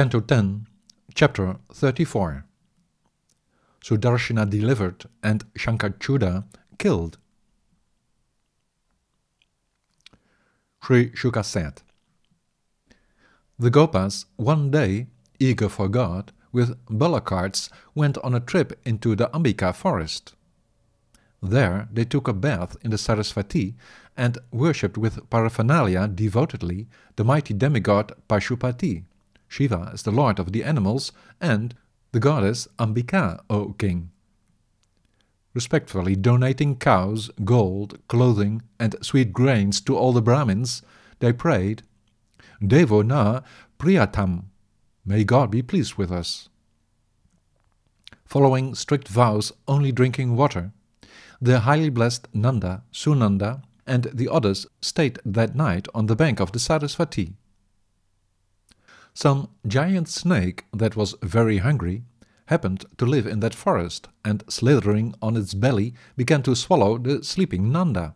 Canto 10, Chapter 34 Sudarshana delivered and Shankachuda killed. Sri Shuka said, The Gopas one day, eager for God, with bullock carts went on a trip into the Ambika forest. There they took a bath in the Sarasvati and worshipped with paraphernalia devotedly the mighty demigod Pashupati. Shiva is the lord of the animals, and the goddess Ambika, O king. Respectfully donating cows, gold, clothing, and sweet grains to all the Brahmins, they prayed, Devo na priyatam, may God be pleased with us. Following strict vows, only drinking water, the highly blessed Nanda, Sunanda, and the others stayed that night on the bank of the Sarasvati. Some giant snake that was very hungry happened to live in that forest and slithering on its belly began to swallow the sleeping Nanda.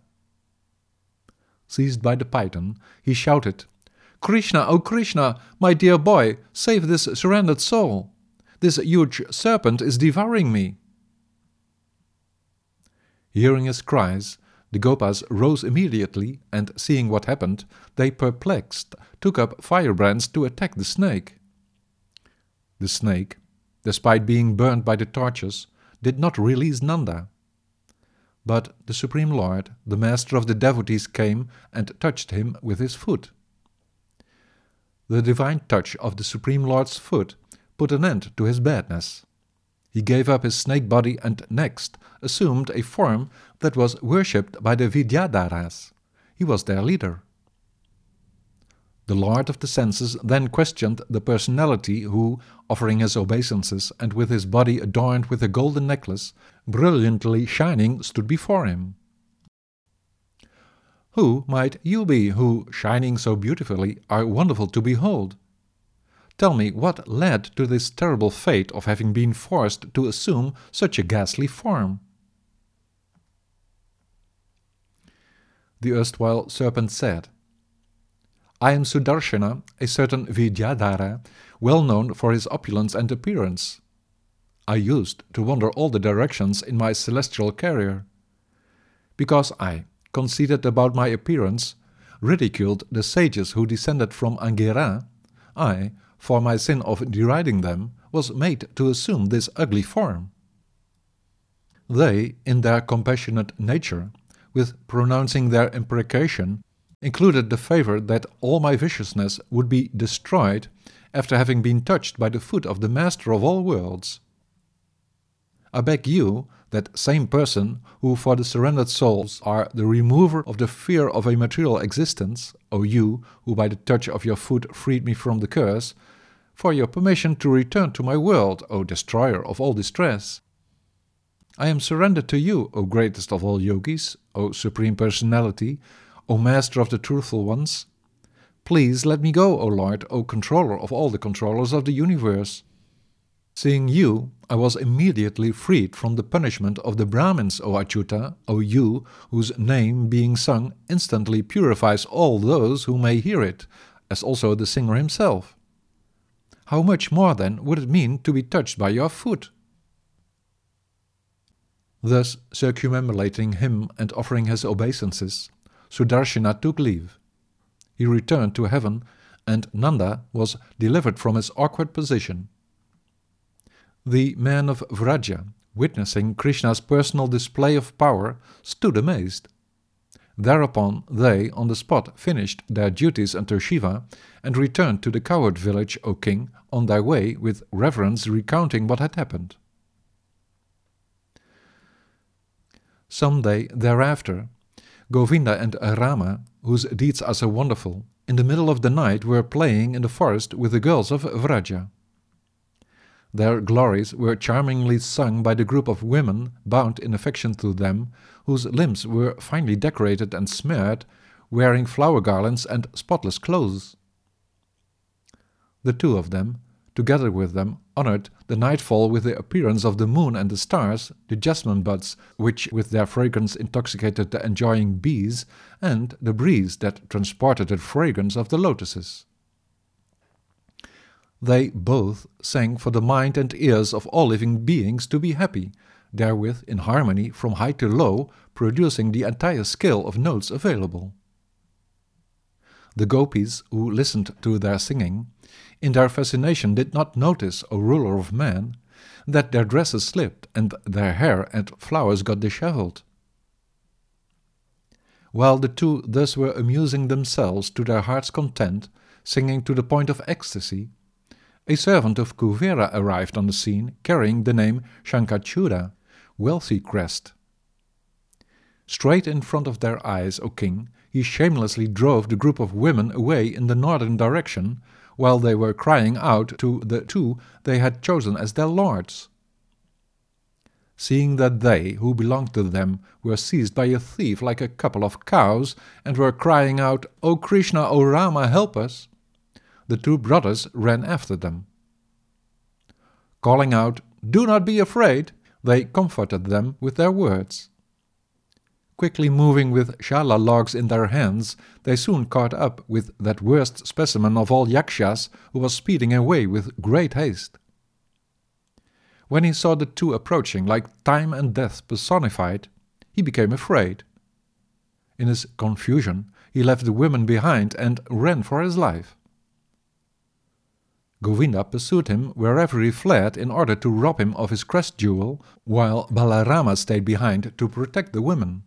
Seized by the python, he shouted, Krishna, O Krishna, my dear boy, save this surrendered soul. This huge serpent is devouring me. Hearing his cries, the Gopas rose immediately, and seeing what happened, they perplexed took up firebrands to attack the snake. The snake, despite being burned by the torches, did not release Nanda. But the Supreme Lord, the master of the devotees, came and touched him with his foot. The divine touch of the Supreme Lord's foot put an end to his badness. He gave up his snake body and next assumed a form that was worshipped by the Vidyadharas. He was their leader. The Lord of the Senses then questioned the personality who, offering his obeisances and with his body adorned with a golden necklace, brilliantly shining, stood before him. Who might you be who, shining so beautifully, are wonderful to behold? Tell me what led to this terrible fate of having been forced to assume such a ghastly form? The erstwhile serpent said, I am Sudarshana, a certain Vidyadhara, well known for his opulence and appearance. I used to wander all the directions in my celestial carrier. Because I, conceited about my appearance, ridiculed the sages who descended from Angira, I, for my sin of deriding them, was made to assume this ugly form. They, in their compassionate nature, with pronouncing their imprecation, included the favor that all my viciousness would be destroyed after having been touched by the foot of the Master of all worlds. I beg you, that same person who for the surrendered souls are the remover of the fear of a material existence, O you who by the touch of your foot freed me from the curse, for your permission to return to my world, O destroyer of all distress. I am surrendered to you, O greatest of all yogis, O supreme personality, O master of the truthful ones. Please let me go, O Lord, O controller of all the controllers of the universe. Seeing you, I was immediately freed from the punishment of the Brahmins, O Achyuta, O you, whose name being sung instantly purifies all those who may hear it, as also the singer himself. How much more, then, would it mean to be touched by your foot? Thus, circumambulating him and offering his obeisances, Sudarshana took leave. He returned to heaven, and Nanda was delivered from his awkward position. The men of Vraja, witnessing Krishna's personal display of power, stood amazed. Thereupon they, on the spot, finished their duties unto Shiva and returned to the cowherd village, O king, on their way with reverence recounting what had happened. Some day thereafter, Govinda and Rama, whose deeds are so wonderful, in the middle of the night were playing in the forest with the girls of Vraja. Their glories were charmingly sung by the group of women bound in affection to them, whose limbs were finely decorated and smeared, wearing flower garlands and spotless clothes. The two of them, together with them, honored the nightfall with the appearance of the moon and the stars, the jasmine buds, which with their fragrance intoxicated the enjoying bees, and the breeze that transported the fragrance of the lotuses. They both sang for the mind and ears of all living beings to be happy, therewith in harmony from high to low, producing the entire scale of notes available. The gopis, who listened to their singing, in their fascination did not notice, O ruler of men, that their dresses slipped and their hair and flowers got dishevelled. While the two thus were amusing themselves to their heart's content, singing to the point of ecstasy, a servant of Kuvera arrived on the scene carrying the name Shankachuda, wealthy crest. Straight in front of their eyes, O king, he shamelessly drove the group of women away in the northern direction, while they were crying out to the two they had chosen as their lords. Seeing that they, who belonged to them, were seized by a thief like a couple of cows, and were crying out, O Krishna, O Rama, help us! The two brothers ran after them. Calling out, Do not be afraid, they comforted them with their words. Quickly moving with shala logs in their hands, they soon caught up with that worst specimen of all yakshas who was speeding away with great haste. When he saw the two approaching like time and death personified, he became afraid. In his confusion, he left the women behind and ran for his life. Govinda pursued him wherever he fled in order to rob him of his crest jewel, while Balarama stayed behind to protect the women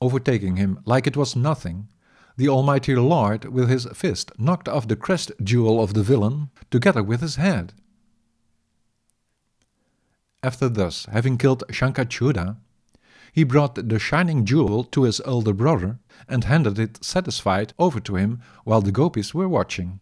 overtaking him like it was nothing, the Almighty Lord with his fist knocked off the crest jewel of the villain, together with his head. After thus having killed Shankachuda, he brought the shining jewel to his elder brother and handed it satisfied over to him while the gopis were watching.